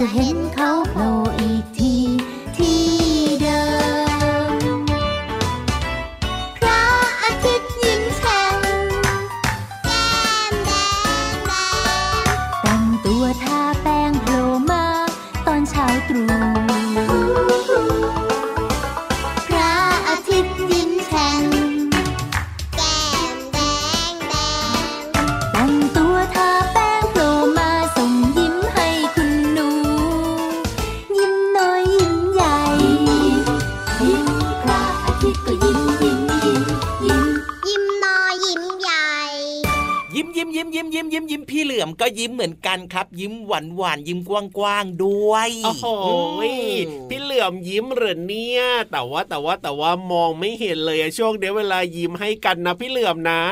ก็จ ยิ้มยิ้มยิ้มยิ้มยิ้มยิ้มพี่เหลือมก็ยิ้มเหมือนกันครับ ยิ้มหวานหวานยิ้มกว้างกว้างๆด้วยโอ้โหอืมพี่เหลื่อมยิ้มเหรอเนี่ย แต่ว่าแต่ว่าแต่ว่ามองไม่เห็นเลยอะช่วงเนี้ยเวลายิ้มให้กันนะพี่เหลื่อมนะ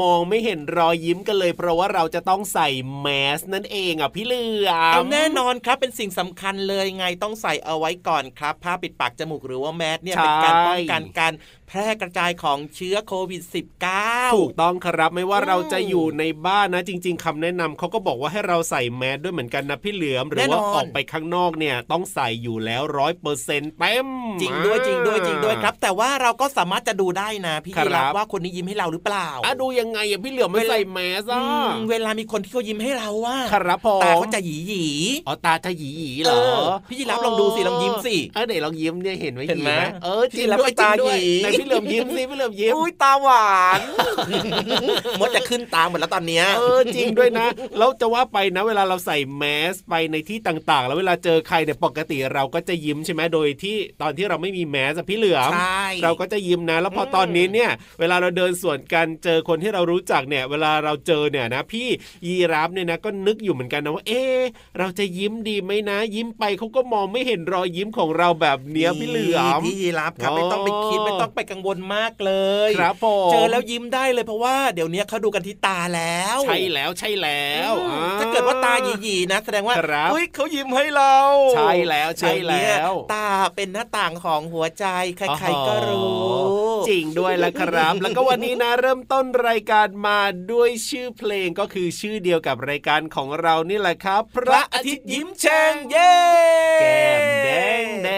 มองไม่เห็นรอยยิ้มกันเลยเพราะว่าเราจะต้องใส่แมสนั่นเองอะพี่เหลื่อมเอาแน่นอนครับเป็นสิ่งสำคัญเลยไงต้องใส่เอาไว้ก่อนครับ ผ้าปิดปากจมูกหรือว่าแมสเนี่ยใช่เป็นการป้องกันการ แพร่กระจายของเชื้อโควิด -19 ถูกต้องครับไม่ว่าอืมเราจะอยู่ในบ้านนะจริง ๆคำแนะนำเขาก็บอกว่าให้เราใส่แมสด้วยเหมือนกันนะพี่เหลือมหรือว่าแน่นอนออกไปข้างนอกเนี่ยต้องใส่อยู่แล้วร้อยเปอร์เซ็นต์เต็มจริงด้วยจริงด้วยจริงด้วยครับ แต่ว่าเราก็สามารถจะดูได้นะพี่ครับยีรับว่าคนนี้ยิ้มให้เราหรือเปล่าอะดูยังไงอะพี่เหลือมไม่ใส่แมสอือะมเวลามีคนที่เขายิ้มให้เราว่าครับผมตาเขาจะหยีหยีอ๋อตาจะหยีหยีเหรอเออพี่ยีรับลองดูสิลองยิ้มสิเออเดี๋ยวลองยิ้มเนี่ยเห็นไหมเห็นไหมเออจริงพี่รับด้วยก็จริงด้วยตาหยีไหนพี่เหลือมยิ้มสิพี่เหลือมยิ้มอุ้ยตาหวานมดจะขึ้นตาหมดแล้วตอนเนี้ยเออจริงด้วยนะแล้วจะว่าไปนะ เวลาเราใส่แมสไปในที่ต่างๆ แล้วเวลาเจอใครเนี่ยปกติเราก็จะยิ้มใช่ไหมโดยที่ตอนที่เราไม่มีแมสอะพี่เหลือมใช่เราก็จะยิ้มนะ แล้วพออมตอนนี้เนี่ย เวลาเราเดินสวนกันเจอคนที่เรารู้จักเนี่ย เวลาเราเจอเนี่ยนะ พี่ยีราฟเนี่ยนะก็นึกอยู่เหมือนกันนะว่าเอ๊ะเราจะยิ้มดีไหมนะ ยิ้มไปเขาก็มองไม่เห็นรอยยิ้มของเราแบบเนี้ยพี่เหลือมพี่ยีรับครับอ๋อไม่ต้องไปคิดไม่ต้องไปกังวลมากเลยครับผมเจอแล้วยิ้มได้เลยเพราะว่าเดี๋ยวนี้เขาดูกันที่ตาแล้ว ใช่แล้วใช่แล้วอืมอ่ถ้าเกิดว่าตาหยีๆนะ แสดงว่าครับเฮ้ยเขายิ้มให้เรา ใช่แล้วใช่แล้วเดี๋ยนี้ตาเป็นหน้าต่างของหัวใจใครๆก็รู้ จริงด้วยละครับ แล้วก็วันนี้นะเริ่มต้นรายการมาด้วยชื่อเพลงก็คือชื่อเดียวกับรายการของเรานี่แหละครับพพระระอาอาทิทิตตย์ย์ยิ้ยิ้มมแฉ่แฉ่งงเย้แก้มแดงแด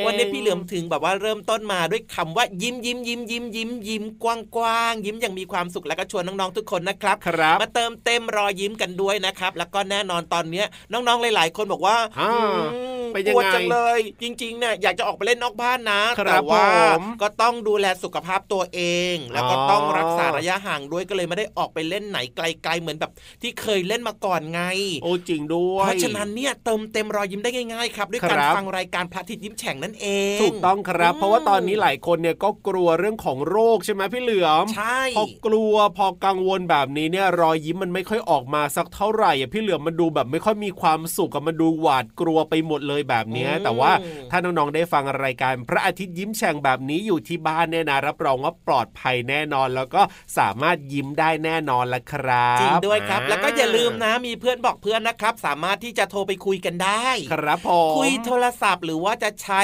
งวันนี้พี่เหลือมถึงแบบว่าเริ่มต้นมาด้วยคำว่ายิ้มยิ้มยิ้มยิ้มยิ้มยิ้มกว้างกว้างๆยิ้มอย่างมีความสุขแล้วก็ชวนน้องๆทุกคนนะครับครับมาเติมเต็มรอยยิ้มกันด้วยนะครับ แล้วก็แน่นอนตอนเนี้ยน้องๆหลาย ๆ คนบอกว่าอ่าอืมเป็นปยังวดไงจังเลย จริงๆเนี่ยอยากจะออกไปเล่นนอกบ้านนะครัแต่บว่าผมก็ต้องดูแลสุขภาพตัวเอง แล้วก็อ๋อต้องรักษาระยะห่างด้วยก็เลยไม่ได้ออกไปเล่นไหนไกล ๆ เหมือนแบบ ที่เคยเล่นมาก่อนไง โอ้จริงด้วย เพราะฉะนั้นเนี่ยเติมเต็มรอยยิ้มได้ง่ายๆครับด้วยการครับฟังรายการพระอาทิตย์ยิ้มแฉ่งนั่นเองถูกต้องครับอืมเพราะว่าตอนนี้หลายคนเนี่ยก็กลัวเรื่องของโรคใช่ไหมพี่เหลือมใช่พอกลัวพอกังวลแบบนี้เนี่ยรอยยิ้มมันไม่ค่อยออกมาสักเท่าไหร่อะพี่เหลือมมันดูแบบไม่ค่อยมีความสุขกับมันดูหวาดกลัวไปหมดเลยแบบเนี้ยแต่ว่าถ้าน้องๆได้ฟังรายการพระอาทิตย์ยิ้มแฉ่งแบบนี้อยู่ที่บ้านเนี่ยนะรับรองว่าปลอดภัยแน่นอน แล้วก็สามารถยิ้มได้แน่นอนละครับจริงด้วยครับ แล้วก็อย่าลืมนะมีเพื่อนบอกเพื่อนนะครับ สามารถที่จะโทรไปคุยกันได้ ครับผมคุยโทรศัพท์หรือว่าจะใช้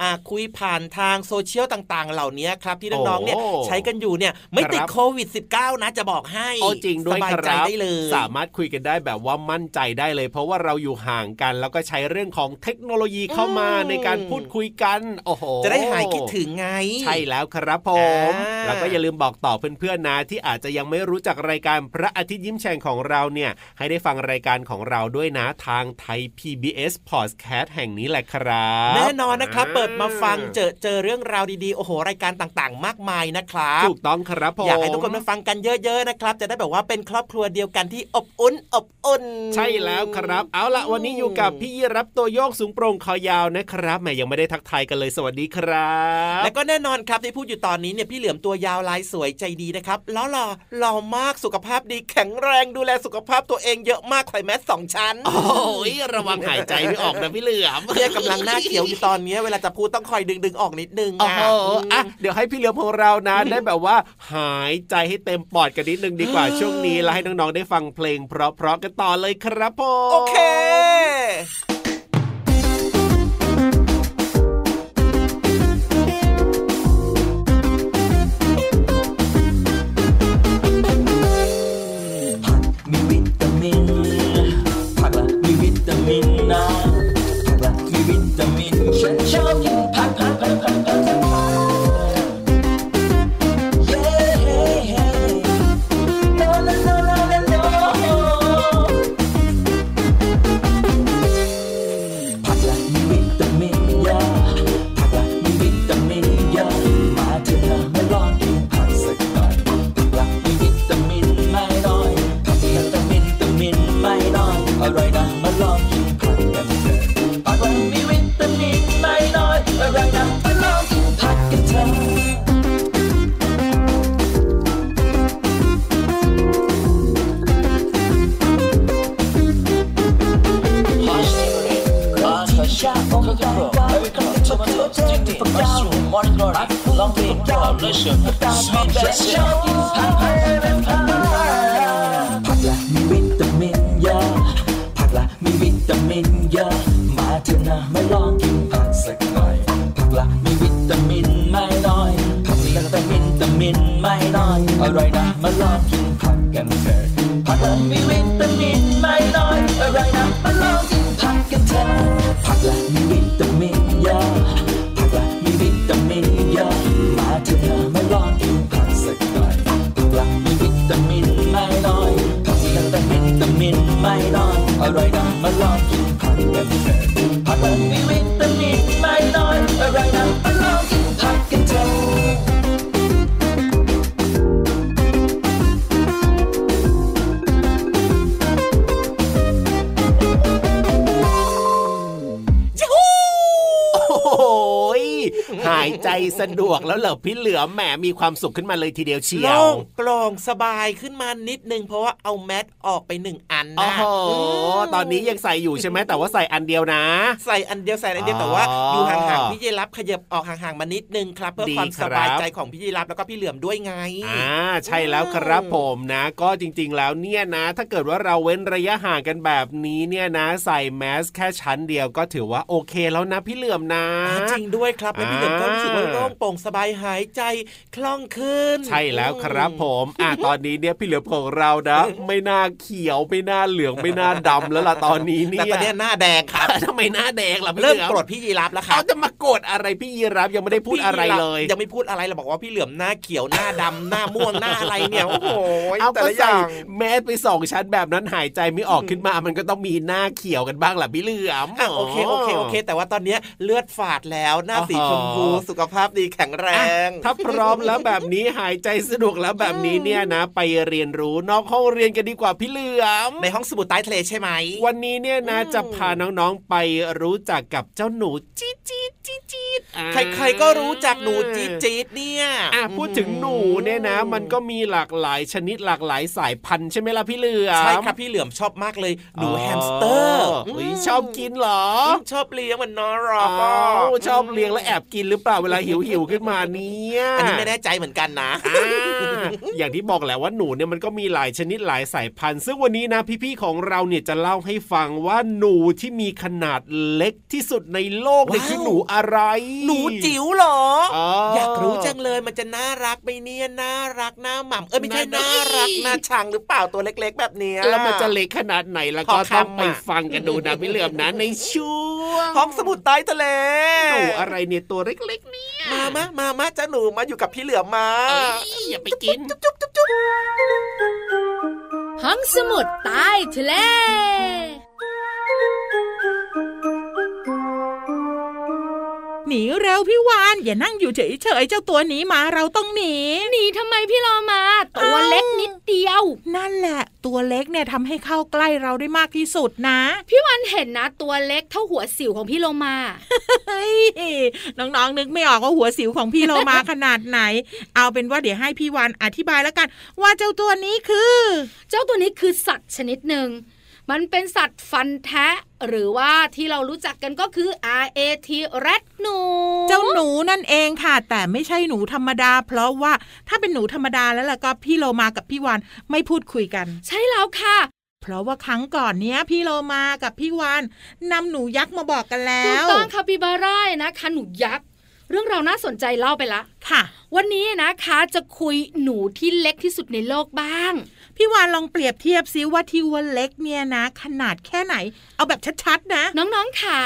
อ่าคุยผ่านทางโซเชียลต่าง ๆ เหล่านี้ครับที่น้องๆเนี่ยโอ้ใช้กันอยู่เนี่ยไม่ติดครับโควิด -19 นะจะบอกให้โอ้จริงด้วยสบายคใจรับได้เลย สามารถคุยกันได้แบบว่ามั่นใจได้เลย เพราะว่าเราอยู่ห่างกันแล้วก็ใช้เรื่องของเทคโนโลยีเข้ามาอืมในการพูดคุยกันโอ้โหจะได้หายคิดถึงไง ใช่แล้วครับผมอ่าแล้วก็อย่าลืมบอกต่อเพื่อนๆนะที่อาจจะยังไม่รู้จักรายการพระอาทิตย์ยิ้มแฉ่งของเราเนี่ยให้ได้ฟังรายการของเราด้วยนะทางไทย PBS Podcast แห่งนี้แหละครับ แน่นอนนะครับ เปิดมาฟังเจอเจอเรื่องราวดีๆ โอ้โห รายการต่างๆ มากมายนะครับถูกต้องครับผมอยากให้ทุกคนมาฟังกันเยอะๆนะครับ จะได้แบบว่าเป็นครอบครัวเดียวกันที่อบอุ่นอบอุ่น ใช่แล้วครับ เอาละวันนี้อยู่กับพี่ยีรับตัวโยกสูงโปร่งคอยาวนะครับแหมยังไม่ได้ทักทายกันเลยสวัสดีครับ แล้วก็แน่นอนครับที่พูดอยู่ตอนนี้เนี่ยพี่เหลือมตัวยาวลายสวยใจดีนะครับแล้วหล่อหล่อมากสุขภาพดีแข็งแรงดูแลสุขภาพตัวเองเยอะมากใส่แมสสองชั้น โอ้ยระวังหายใจไม่ออกนะพี่เหลือมเนี่ยกำลังหน้าเขียวอยู่ตอนนี้เวลาจะพูดต้องคอยดึงดึงๆออกนิดนึงโอ้อะโหอะเดี๋ยวให้พี่เหลือมของเรานะได้แบบว่า หายใจให้เต็มปอดกันนิดนึงดีกว่าช่วงนี้แล้วให้น้องๆได้ฟังเพลง เพราะๆกันต่อเลยครับผมโอเค ผักละมีวิตามินเยอะผักละมีวิตามินเยอะมาเถอะนะมาลองกินผักสักหน่อยผักละมีวิตามินไม่น้อยผักละแต่วิตามินไม่น้อยอร่อยนะมาลองกินผักกันเถอะ ผักละมีวิตามินไม่น้อยอร่อยนะมาลองกินผักกันเถอะผักละมีวิตามินเยอะผักละมีวิตามินเยอะมาเถอะนะมาลองกินผักสักหน่อยผักละมีวิตามินไม่น้อยผักละแต่วิตามินไม่น้อยอร่อยนะมาลองกินผักกันเถอะผักละมีวิตามินไม่น้อยอร่อยนะมาลองกินผักกันเถอะายใจสะดวกแล้วเหรอพี่เหลือมแหมมีความสุขขึ้นมาเลยทีเดียวเชียโล่วงโปร่งสบายขึ้นมานิดนึงเพราะว่าเอาแมสออกไปหนึ่งอันโอ้นะโหมตอนนี้ยังใส่อยู่ใช่ไหมแต่ว่าใส่อันเดียวนะ ใส่อันเดียวใส่อันเดียวอ๋อแต่ว่าอยู่ห่างๆพี่ยีรับขยับออกห่างๆมานิดนึงครับเพื่อดีความครัสบบายใจของพี่ยีรับแล้วก็พี่เหลือมด้วยไงอ่าใช่แล้วครับผมนะ ก็จริง ๆ แล้วเนี่ยนะ ถ้าเกิดว่าเราเว้นระยะห่างกันแบบนี้เนี่ยนะ ใส่แมสแค่ชั้นเดียวก็ถือว่าโอเคแล้วนะพี่เหลือมนะจริงด้วยครับและพี่เหลือมก็รู้สึกว่าโล่งโปร่งสบายหายใจคล่องขึ้น ใช่แล้วครับผมอะตอนนี้เนี่ยพี่เหลือมของเรานะ ไม่น่าเขียวไม่น่าเหลืองไม่น่าดำแล้วล่ะตอนนี้เนี่แต่ยตอนเนี้ยหน้าแดงครับทำไมหน้าแดงล่ะพี่เริ่มหลือโกรธพี่ยีรับแล้วคเขารับจะมาโกรธอะไรพี่ยีรับยังไม่ได้พูดอะไรเลย ยังไม่พูดอะไรเราบอกว่าพี่เหลือมหน้าเขียวหน้าดำหน้าม่วงหน้าอะไรเนี่ยโอ้โหเอาแต่ก็ละอใส่ย่างแมสไปสองชั้นแบบนั้นหายใจไม่ออกขึ้นมามันก็ต้องมีหน้าเขียวกันบ้างแหละพี่เหลือมอะโอเคโอเคโอเค แต่ว่าตอนเนี้ยเลือดฝาดแล้วหน้าสีชมพูอ๋อสุขภาพดีแข็งแรง ถ้าพร้อมแล้วแบบนี้หายใจสะดวกแล้วแบบนี้เนี่ยนะ ไปเรียนรู้นอกห้องเรียนกันดีกว่าพี่เหลือมในห้องสมุดใต้ทะเลใช่ไหม วันนี้เนี่ยนะอืมจะพาน้องๆไปรู้จักกับเจ้าหนูจี๊ดจี๊ดจี๊ดจี๊ดอ่าใครๆก็รู้จักหนูจี๊ดจี๊ดเนี่ยอะพูดถึงหนูเนี่ยนะ มันก็มีหลากหลายชนิดหลากหลายสายพันธุ์ใช่ไหมล่ะพี่เหลือมใช่ครับพี่เหลือมชอบมากเลยหนูแฮมสเตอร์เฮ้ยชอบกินเหรอมชอบเลี้ยงมันน่ารัอ๋กอะอชอบเลี้ยงแล้วแอบกินหรือเปล่าเวลาหิวหิวๆขึ้นมาเนี่ยอันนี้ไม่แน่ใจเหมือนกันนะอ่าอย่างที่บอกแหละว่าหนูเนี่ยมันก็มีหลายชนิดหลายสายพันธุ์ ซึ่งวันนี้นะพี่ๆของเราเนี่ยจะเล่าให้ฟังว่าหนูที่มีขนาดเล็กที่สุดในโลกเนี่ยว้าวคือหนูอะไร หนูจิ๋วเหรออ๋อออยากรู้จังเลยมันจะน่ารักไหมเนี่ยน่ารักน่าหม่ำเอ้ยไม่ใช่น่าน่ารักน่าชังหรือเปล่าตัวเล็ก ๆ แบบเนี้ยแล้วมันจะเล็กขนาดไหนแล้วก็ขอต้องคำไปอะฟังกันดูนะพี่เหลือมนะในช่วง ห้องสมุดใต้ทะเลหนูอะไรเนี่ยตัวเล็กๆเนี่ย มามะมามาจ้าหนูมาอยู่กับพี่เหลือมมาเอ้ยอย่าไปกินห้องสมุดใต้ทะเล หนีเร็วพี่วานอย่านั่งอยู่เฉยๆเจ้าตัวหนีมาเราต้องหนี หนีทำไมพี่โลมาตัวเอ้าเล็กนิดเดียว นั่นแหละ ตัวเล็กเนี่ยทำให้เข้าใกล้เราได้มากที่สุดนะ พี่วันเห็นนะ ตัวเล็กเท่าหัวสิวของพี่โลมาเฮ้ยน้องๆนึกไม่ออกว่าหัวสิวของพี่โลมาขนาดไหน เอาเป็นว่าเดี๋ยวให้พี่วานอธิบายแล้วกัน ว่าเจ้าตัวนี้คือ เจ้าตัวนี้คือสัตว์ชนิดหนึ่ง มันเป็นสัตว์ฟันแทะหรือว่าที่เรารู้จักกันก็คือ R A T แรดหนู เจ้าหนูนั่นเองค่ะ แต่ไม่ใช่หนูธรรมดา เพราะว่าถ้าเป็นหนูธรรมดาแล้วล่ะก็พี่โลมากับพี่วานไม่พูดคุยกัน ใช่แล้วค่ะเพราะว่าครั้งก่อนเนี้ยพี่โลมากับพี่วานนำหนูยักษ์มาบอกกันแล้ถูกวต้องคาปิบาร่านะคะหนูยักษ์เรื่องราวน่าสนใจเล่าไปละค่ะ วันนี้นะคะจะคุยหนูที่เล็กที่สุดในโลกบ้าง พี่วานลองเปรียบเทียบซิว่าที่ว่าเล็กเนี่ยนะ ขนาดแค่ไหน เอาแบบชัดๆนะ น้องๆขา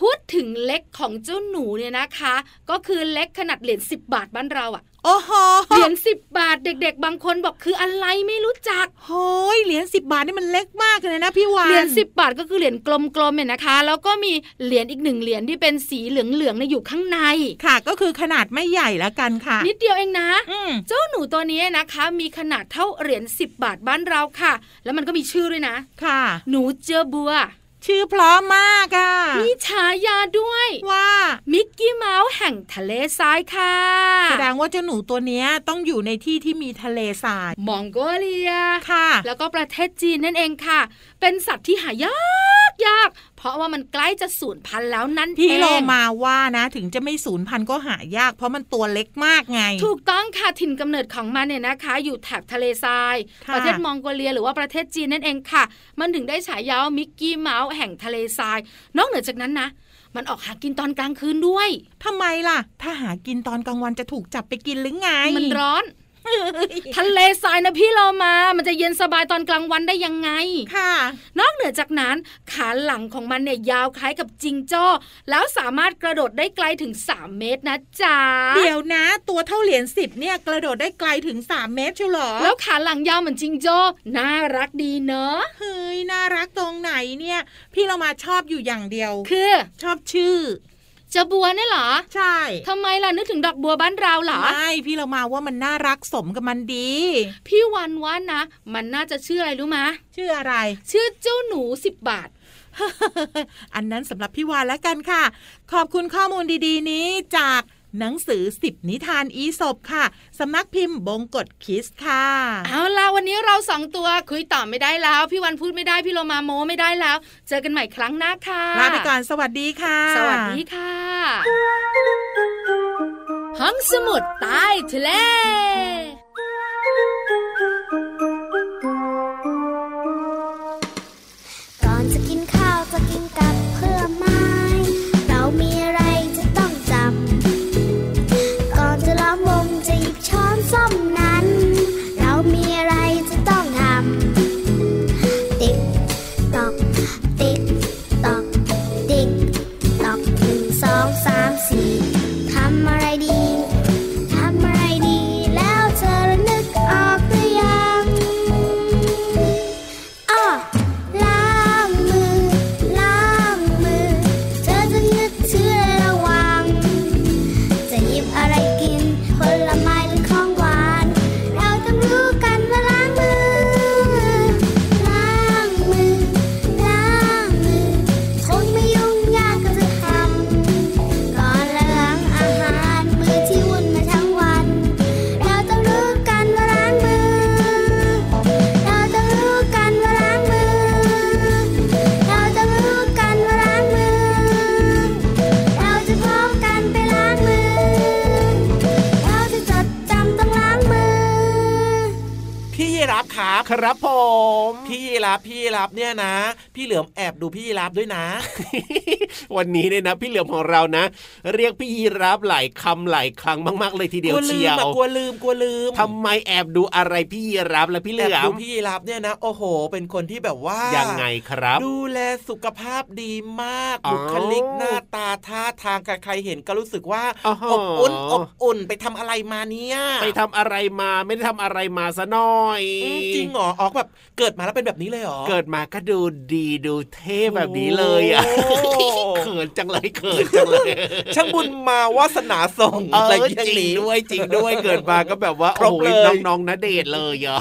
พูดถึงเล็กของเจ้าหนูเนี่ยนะคะ ก็คือเล็กขนาดเหรียญสิบบาทบ้านเราอะโอ้โหเหรียญสิบบาทเด็ก ๆ บางคนบอกคืออะไรไม่รู้จักโหยเหรียญสิบบาทนี่มันเล็กมากเลยนะพี่วานเหรียญสิบบาทก็คือเหรียญกลมๆเนี่ยนะคะ แล้วก็มีเหรียญอีกหนึ่งเหรียญที่เป็นสีเหลืองๆในยอยู่ข้างในค่ะ ก็คือขนาดไม่ใหญ่แล้วกันค่ะ นิดเดียวเองนะอืมเจ้าหนูตัวนี้นะคะ มีขนาดเท่าเหรียญสิบบาทบ้านเราค่ะ แล้วมันก็มีชื่อด้วยนะค่ะ หนูเจอบัว ชื่อเพราะมากอะมีฉายาด้วยว่า มิกกี้เมาส์แห่งทะเลทรายค่ะ แสดงว่าเจ้าหนูตัวเนี้ยต้องอยู่ในที่ที่มีทะเลทราย มองโกเลียค่ะ แล้วก็ประเทศจีนนั่นเองค่ะ เป็นสัตว์ที่หายากยาก เพราะว่ามันใกล้จะสูญพันธุ์แล้วนั่นเองพี่โลมาว่านะถึงจะไม่สูญพันธุ์ก็หายาก เพราะมันตัวเล็กมากไง ถูกต้องค่ะถิ่นกำเนิดของมันเนี่ยนะคะ อยู่แถบทะเลทรายค่ะประเทศมองโกเลียหรือว่าประเทศจีนนั่นเองค่ะ มันถึงได้ฉายาว่ามิกกี้เมาส์แห่งทะเลทราย นอกเหนือจากนั้นนะมันออกหากินตอนกลางคืนด้วยทำไมล่ะ ถ้าหากินตอนกลางวันจะถูกจับไปกินหรือไง มันร้อน ทะเลทรายนะพี่เรามา มันจะเย็นสบายตอนกลางวันได้ยังไง ค่ะ นอกเหนือจากนั้นขาหลังของมันเนี่ยยาวคล้ายกับจิงโจ้แล้วสามารถกระโดดได้ไกลถึง 3 เมตรนะจ๊ะ เดี๋ยวนะ ตัวเท่าเหรียญสิบเนี่ยกระโดดได้ไกลถึง 3 เมตรเชียวเหรอ แล้วขาหลังยาวเหมือนจิงโจ้น่ารักดีเนอะ เฮ้ย น่ารักตรงไหนเนี่ย พี่เรามาชอบอยู่อย่างเดียว คือ ชอบชื่อ จะบัวเนี่ยเหรอ ใช่ทำไมล่ะนึกถึงดอกบัวบ้านเราเหรอไม่พี่เรามาว่ามันน่ารักสมกับมันดี พี่วันว่านะ มันน่าจะชื่ออะไรรู้มะ ชื่ออะไร ชื่อเจ้าหนูสิบบาทอันนั้นสำหรับพี่วานแล้วกันค่ะ ขอบคุณข้อมูลดีๆนี้จาก หนังสือสิบนิทานอีสบค่ะ สำนักพิมพ์บงกฎคิสค่ะ เอาล่ะวันนี้เราสองตัวคุยต่อไม่ได้แล้ว พี่วันพูดไม่ได้ พี่โลมาโมไม่ได้แล้ว เจอกันใหม่ครั้งหน้าค่ะลาไปก่อนสวัสดีค่ะ สวัสดีค่ะ ห้องสมุดใต้ทะเล อมแอบดูพี่ยีรับด้วยนะ วันนี้เนี่ยนะ พี่เหลือมของเรานะ เรียกพี่ยีรับหลายคำหลายครั้งมากๆเลยทีเดีกยวลัวลืเชีมยวอะกลัวลืมกลัวลืมทำไมแอบดูอะไรพี่ยีรับและพี่เหแอลืบอดูมพี่ยีรับเนี่ยนะโอ้โห เป็นคนที่แบบว่ายัยังไงครับ ดูแลสุขภาพดีมากอ๋อบุคลิกหน้าตาท่าทางใครๆเห็นก็รู้สึกว่าอ๋ออบอุ่นอบอุ่นไปทำอะไรมาเนี่ยไปทำอะไรมาไม่ได้ทำอะไรมาซะหน่อยอืมจริงเหรอออกแบบเกิดมาแล้วเป็นแบบนี้เลยเหรอเกิดมาก็ดูดีดูเท่แบบนี้เลยอะโอ้เขินจังเลยเขินจังเลยช่างบุญมาวาสนาส่งเออะไรออย่างจริงนี้ด้วยจริงด้วยเกิดมาก็แบบว่าครบโอ้ยเลยน้องๆนะเดทเลยอะ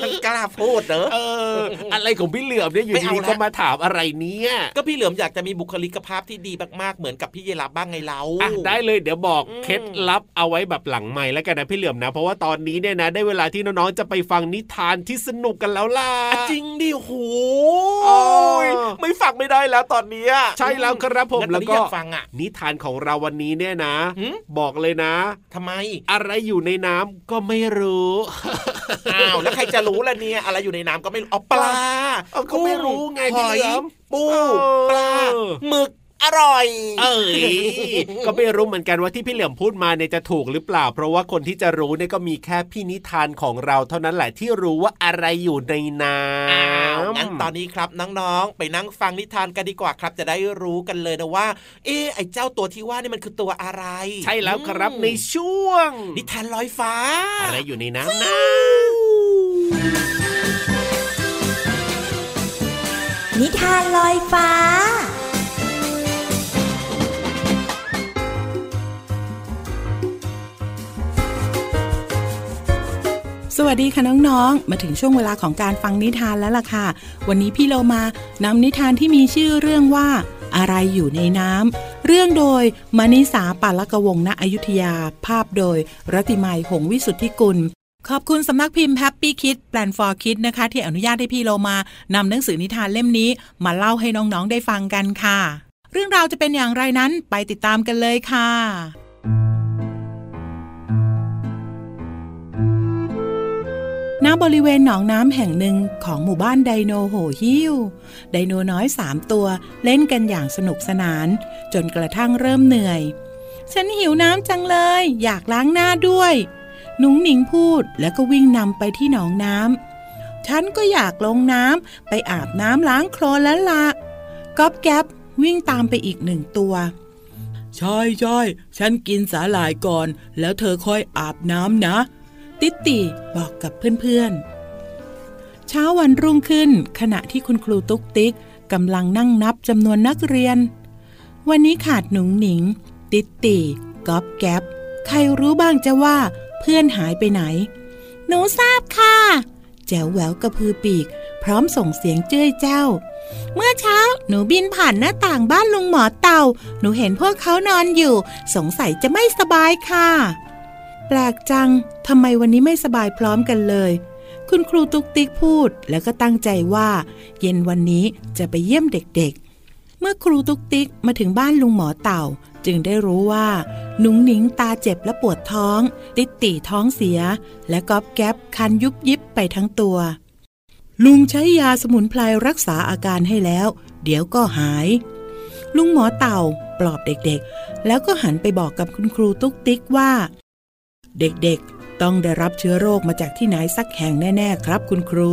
ฉันกล้าพูดเนอะเอออะไรของพี่เหลือมเนี่ยอยู่ไม่เอาดีละๆก็มาถามอะไรเนี่ยก็พี่เหลือมอยากจะมีบุคลิกภาพที่ดีมากๆเหมือนกับพี่เยรับบ้างไงเราอะได้เลยเดี๋ยวบอกอืมเคล็ดลับเอาไว้แบบหลังใหม่แล้วกันนะพี่เหลือมนะ เพราะว่าตอนนี้เนี่ยนะได้เวลาที่น้องๆจะไปฟังนิทานที่สนุกกันแล้วล่ะอะจริงดิโหโอ้ยไม่ฟังไม่ได้แล้วตอนเนี้ยใช่แล้วครับผมงั้นตแล้อนวนี้ก็อยากฟังอะนิทานของเราวันนี้เนี่ยนะหืมบอกเลยนะทำไม อะไรอยู่ในน้ำก็ไม่รู้อ้าวแล้วใครจะรู้ล่ะเนี่ยอะไรอยู่ในน้ำก็ไม่รู้เอาปลาเอาก็ไม่รู้ไงหพี่อยเหลือมปูเออปลาหมึก อร่อย เอ้ยก็ไม่รู้เหมือนกันว่าที่พี่เหลี่ยมพูดมาเนี่ยจะถูกหรือเปล่า เพราะว่าคนที่จะรู้เนี่ยก็มีแค่พี่นิทานของเราเท่านั้นแหละที่รู้ว่าอะไรอยู่ในน้อ้าวำงั้นตอนนี้ครับน้องๆไปนั่งฟังนิทานกันดีกว่าครับ จะได้รู้กันเลยนะว่า เอ๊ะไอ้เจ้าตัวที่ว่านี่มันคือตัวอะไร ใช่แล้วครับในช่วง นิทานลอยฟ้า อะไรอยู่ในน้ำนะนิทานลอยฟ้า สวัสดีค่ะน้องๆ มาถึงช่วงเวลาของการฟังนิทานแล้วล่ะค่ะ วันนี้พี่เรามานำนิทานที่มีชื่อเรื่องว่า อะไรอยู่ในน้ำเรื่องโดยมณิสาปาลกวงศ์ณอยุธยา ภาพโดยรัติมัยหงวิสุทธิกุล ขอบคุณสำนักพิมพ์ Happy Kids Plan for Kids นะคะ ที่อนุญาตให้พี่โลมานำหนังสือนิทานเล่มนี้ มาเล่าให้น้องๆได้ฟังกันค่ะ เรื่องราวจะเป็นอย่างไรนั้นไปติดตามกันเลยค่ะ ณบริเวณหนองน้ำแห่งหนึ่งของหมู่บ้านไดโนโหฮิวไดโนน้อยสามตัวเล่นกันอย่างสนุกสนาน จนกระทั่งเริ่มเหนื่อย ฉันหิวน้ำจังเลย อยากล้างหน้าด้วยหนุงหนิงพูดแล้วก็วิ่งนำไปที่หนองน้ำฉันก็อยากลงน้ำไปอาบน้ำล้างโคลนแล้วละก๊อบแก๊บวิ่งตามไปอีกหนึ่งตัวใช่ใช่ฉันกินสาหร่ายก่อน แล้วเธอค่อยอาบน้ำนะ ติติบอกกับเพื่อนๆ เช้าวันรุ่งขึ้นขณะที่คุณครูตุ๊กติ๊กกำลังนั่งนับจำนวนนักเรียน วันนี้ขาดหนุงหนิง ติติก๊อบแก๊บใครรู้บ้างจะว่าเพื่อนหายไปไหน หนูทราบค่ะ แจ๋วแหววกระพือปีก พร้อมส่งเสียงเจ้ยเจ้า เมื่อเช้าหนูบินผ่านหน้าต่างบ้านลุงหมอเต่า หนูเห็นพวกเขานอนอยู่ สงสัยจะไม่สบายค่ะ แปลกจัง ทำไมวันนี้ไม่สบายพร้อมกันเลย คุณครูตุกติกพูดแล้วก็ตั้งใจว่า เย็นวันนี้จะไปเยี่ยมเด็กๆ เมื่อครูตุกติกมาถึงบ้านลุงหมอเต่า จึงได้รู้ว่าหนุงหนิงตาเจ็บและปวดท้อง ติดตีท้องเสีย และก๊อบแก๊บคันยุบยิบไปทั้งตัว ลุงใช้ยาสมุนไพรรักษาอาการให้แล้ว เดี๋ยวก็หาย ลุงหมอเต่าปลอบเด็กๆ แล้วก็หันไปบอกกับคุณครูตุกติกว่า เด็กๆ ต้องได้รับเชื้อโรคมาจากที่ไหนสักแห่งแน่ ๆ ครับคุณครู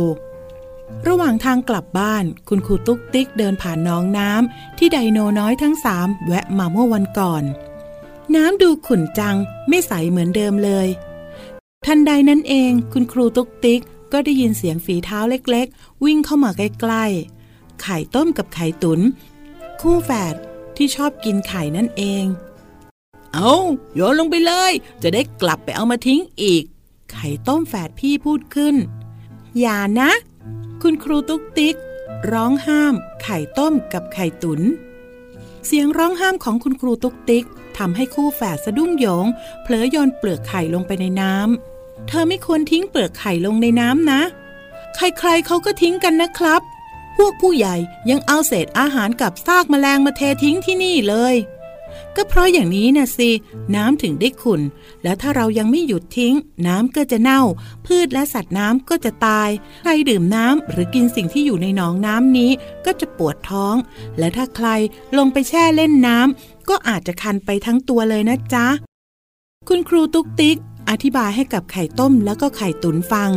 ระหว่างทางกลับบ้าน คุณครูตุ๊กติ๊กเดินผ่านน้องน้ำที่ไดโนน้อยทั้งสามแวะมาเมื่อวันก่อน น้ำดูขุ่นจังไม่ใสเหมือนเดิมเลย ทันใดนั้นเองคุณครูตุ๊กติ๊กก็ได้ยินเสียงฝีเท้าเล็ก ๆ วิ่งเข้ามาใกล้ๆ ไข่ต้มกับไข่ตุน คู่แฝดที่ชอบกินไข่นั่นเอง เอาโยนลงไปเลย จะได้กลับไปเอามาทิ้งอีก ไข่ต้มแฝดพี่พูดขึ้น อย่านะ คุณครูตุ๊กติ๊ก ร้องห้าม ไข่ต้มกับไข่ตุนเสียงร้องห้ามของคุณครูตุ๊กติ๊กทำให้คู่แฝดสะดุ้งโยง เผลอโยนเปลือกไข่ลงไปในน้ำเธอไม่ควรทิ้งเปลือกไข่ลงในน้ำนะ ใครๆเขาก็ทิ้งกันนะครับ พวกผู้ใหญ่ยังเอาเศษอาหารกับซากแมลงมาเททิ้งที่นี่เลย ก็เพราะอย่างนี้นะสิน้ำถึงได้ขุ่นแล้วถ้าเรายังไม่หยุดทิ้ง น้ำก็จะเน่า พืชและสัตว์น้ำก็จะตาย ใครดื่มน้ำหรือกินสิ่งที่อยู่ในหนองน้ำนี้ก็จะปวดท้อง และถ้าใครลงไปแช่เล่นน้ำก็อาจจะคันไปทั้งตัวเลยนะจ๊ะ คุณครูตุ๊กติ๊ก อธิบายให้กับไข่ต้มแล้วก็ไข่ตุ๋นฟัง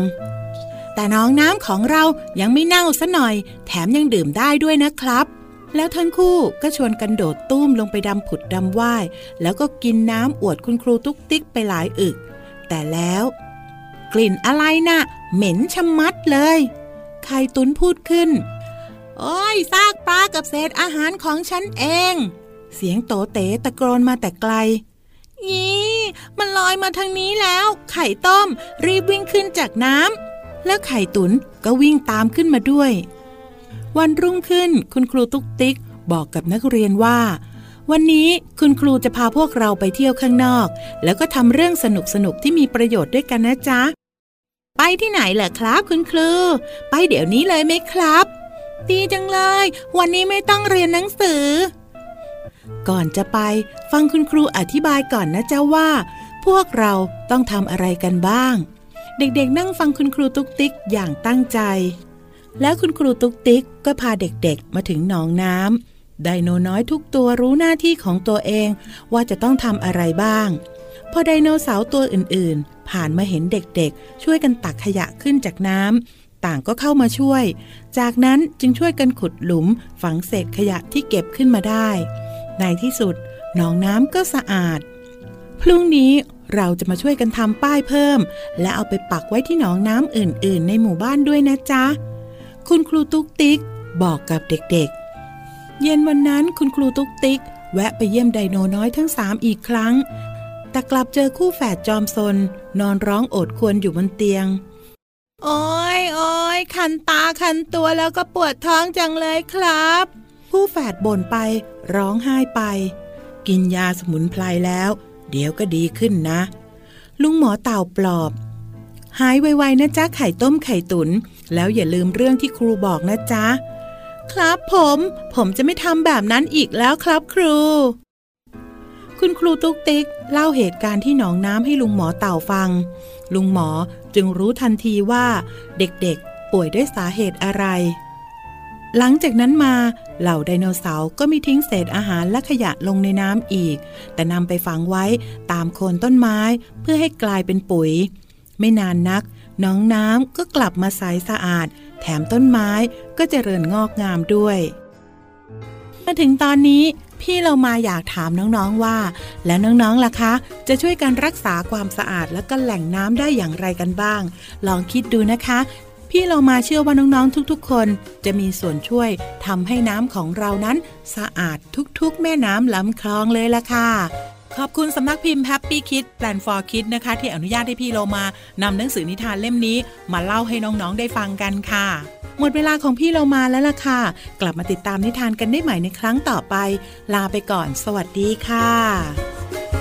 แต่น้องน้ำของเรายังไม่เน่าซะหน่อย แถมยังดื่มได้ด้วยนะครับ แล้วทั้งคู่ก็ชวนกันโดดตุ้มลงไปดำผุดดำว่าย แล้วก็กินน้ำอวดคุณครูตุ๊กติ๊กไปหลายอึก แต่แล้ว กลิ่นอะไรนะ่ะ เหม็นชะมัดเลย ไข่ตุนพูดขึ้น โอ้ยซากปลากับเศษอาหารของฉันเอง เสียงโตเต๋ตะโกนมาแต่ไกลยี่มันลอยมาทางนี้แล้ว ไข่ต้ม รีบวิ่งขึ้นจากน้ำแล้วไข่ตุนก็วิ่งตามขึ้นมาด้วย วันรุ่งขึ้นคุณครูตุ๊กติ๊กบอกกับนักเรียนว่า วันนี้คุณครูจะพาพวกเราไปเที่ยวข้างนอก แล้วก็ทำเรื่องสนุกสนุกที่มีประโยชน์ด้วยกันนะจ๊ะ ไปที่ไหนเหรอครับคุณครู ไปเดี๋ยวนี้เลยไหมครับ ดีจังเลย วันนี้ไม่ต้องเรียนหนังสือ ก่อนจะไปฟังคุณครูอธิบายก่อนนะเจ้าว่า พวกเราต้องทำอะไรกันบ้าง เด็กๆนั่งฟังคุณครูตุ๊กติ๊กอย่างตั้งใจ แล้วคุณครูตุ๊กติ๊กก็พาเด็กๆ มาถึงหนองน้ำไดโนน้อยทุกตัวรู้หน้าที่ของตัวเองว่าจะต้องทำอะไรบ้าง พอไดโนเสาร์ตัวอื่นๆ ผ่านมาเห็นเด็กๆ ช่วยกันตักขยะขึ้นจากน้ำต่างก็เข้ามาช่วย จากนั้นจึงช่วยกันขุดหลุมฝังเศษขยะที่เก็บขึ้นมาได้ ในที่สุดหนองน้ำก็สะอาด พรุ่งนี้เราจะมาช่วยกันทำป้ายเพิ่ม และเอาไปปักไว้ที่หนองน้ำอื่น ๆ ในหมู่บ้านด้วยนะจ๊ะ คุณครูตุ๊กติ๊กบอกกับเด็กๆ เย็นวันนั้นคุณครูตุ๊กติ๊ก แวะไปเยี่ยมไดโนน้อยทั้งสามอีกครั้ง แต่กลับเจอคู่แฝดจอมซน นอนร้องโอดครวญอยู่บนเตียง โอ้ยโอ้ยคันตาคันตัวแล้วก็ปวดท้องจังเลยครับผู้แฝดบ่นไป ร้องไห้ไป กินยาสมุนไพรแล้ว เดี๋ยวก็ดีขึ้นนะ ลุงหมอเต่าปลอบ หายไวๆนะจ๊ะไข่ต้มไข่ตุน๋น แล้วอย่าลืมเรื่องที่ครูบอกนะจ๊ะ ครับผม ผมจะไม่ทำแบบนั้นอีกแล้วครับครู คุณครูตุ๊กติ๊กเล่าเหตุการณ์ที่หนองน้ำให้ลุงหมอเต่าฟัง ลุงหมอจึงรู้ทันทีว่า เด็กๆ ป่วยด้วยสาเหตุอะไร หลังจากนั้นมาเหล่าไดโนเสาร์ก็มีทิ้งเศษอาหารและขยะลงในน้ำอีก แต่นำไปฝังไว้ตามโคนต้นไม้เพื่อให้กลายเป็นปุ๋ย ไม่นานนัก น้องน้ำก็กลับมาใสสะอาด แถมต้นไม้ก็เจริญงอกงามด้วย มาถึงตอนนี้พี่เรามาอยากถามน้องๆว่า แล้วน้องๆล่ะคะ จะช่วยกันรักษาความสะอาดและก็แหล่งน้ำได้อย่างไรกันบ้าง ลองคิดดูนะคะ พี่เรามาเชื่อว่าน้องๆทุกๆ คน จะมีส่วนช่วยทำให้น้ำของเรานั้น สะอาดทุกๆ แม่น้ำลำคลองเลยล่ะค่ะ ขอบคุณสำนักพิมพ์แฮปปี้คิดแปลนฟอร์คิดนะคะ ที่อนุญาตให้พี่เรามานำหนังสือนิทานเล่มนี้ มาเล่าให้น้องๆได้ฟังกันค่ะ หมดเวลาของพี่เรามาแล้วล่ะค่ะ กลับมาติดตามนิทานกันได้ใหม่ในครั้งต่อไป ลาไปก่อน สวัสดีค่ะ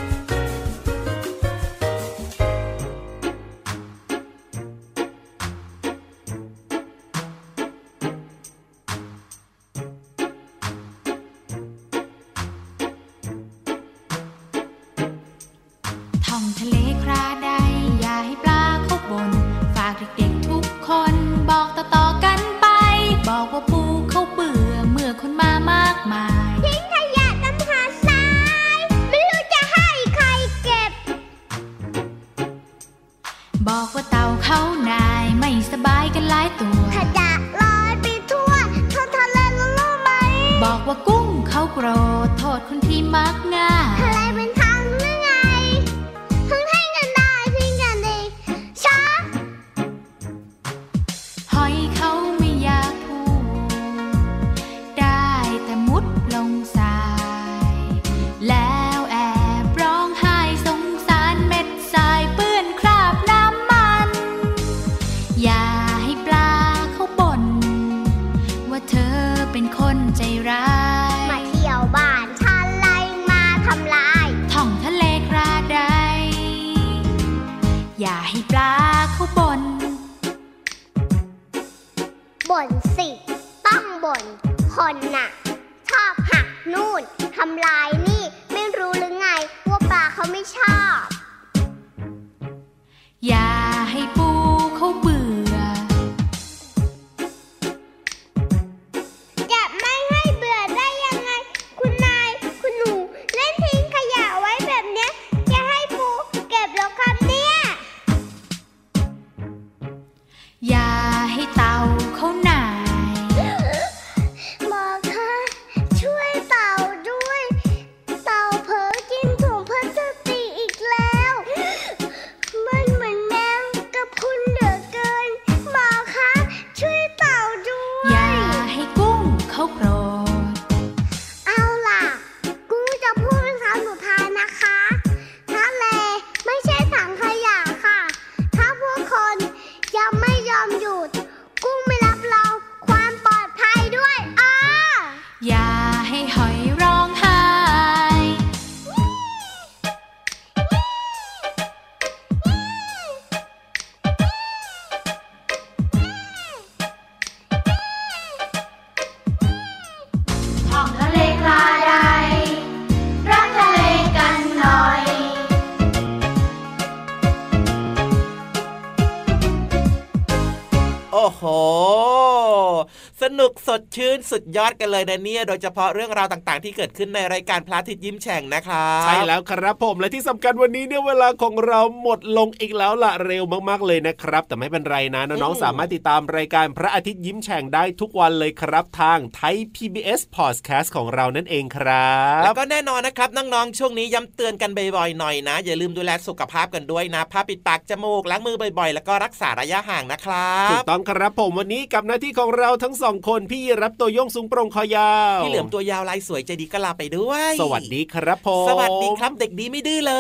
สดชื่นสุดยอดกันเลยนะเนี่ยโดยเฉพาะเรื่องราวต่างๆ ที่เกิดขึ้นในรายการพระอาทิตย์ยิ้มแฉ่งนะครับใช่แล้วครับผมและที่สำคัญวันนี้เนี่ยเวลาของเราหมดลงอีกแล้วล่ะเร็วมากๆเลยนะครับ แต่ไม่เป็นไรนะน้องๆสามารถติดตามรายการพระอาทิตย์ยิ้มแฉ่งได้ทุกวันเลยครับทางไทย PBS Podcast ของเรานั่นเองครับแล้วก็แน่นอนนะครับน้องๆช่วงนี้ย้ำเตือนกันบ่อยๆหน่อยนะ อย่าลืมดูแลสุขภาพกันด้วยนะผ้าปิดปากจมูกล้างมือบ่อยๆ แล้วก็รักษาระยะห่างนะครัถูบกต้องครับผมวันนี้กับหน้าที่ของเราทั้งสองคนพี่รับตัวโยงสูงโปร่งคอยาวพี่เหลือมตัวยาวลายสวยใจดีก็ลาไปด้วย สวัสดีครับผมสวัสดีครับเด็กดีไม่ดื้อเล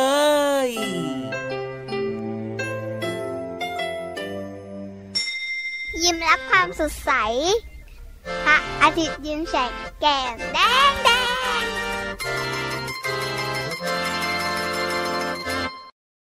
ยยิ้มรับความสดใส พระอาทิตย์ยิ้มแฉกแก้มแดงแดง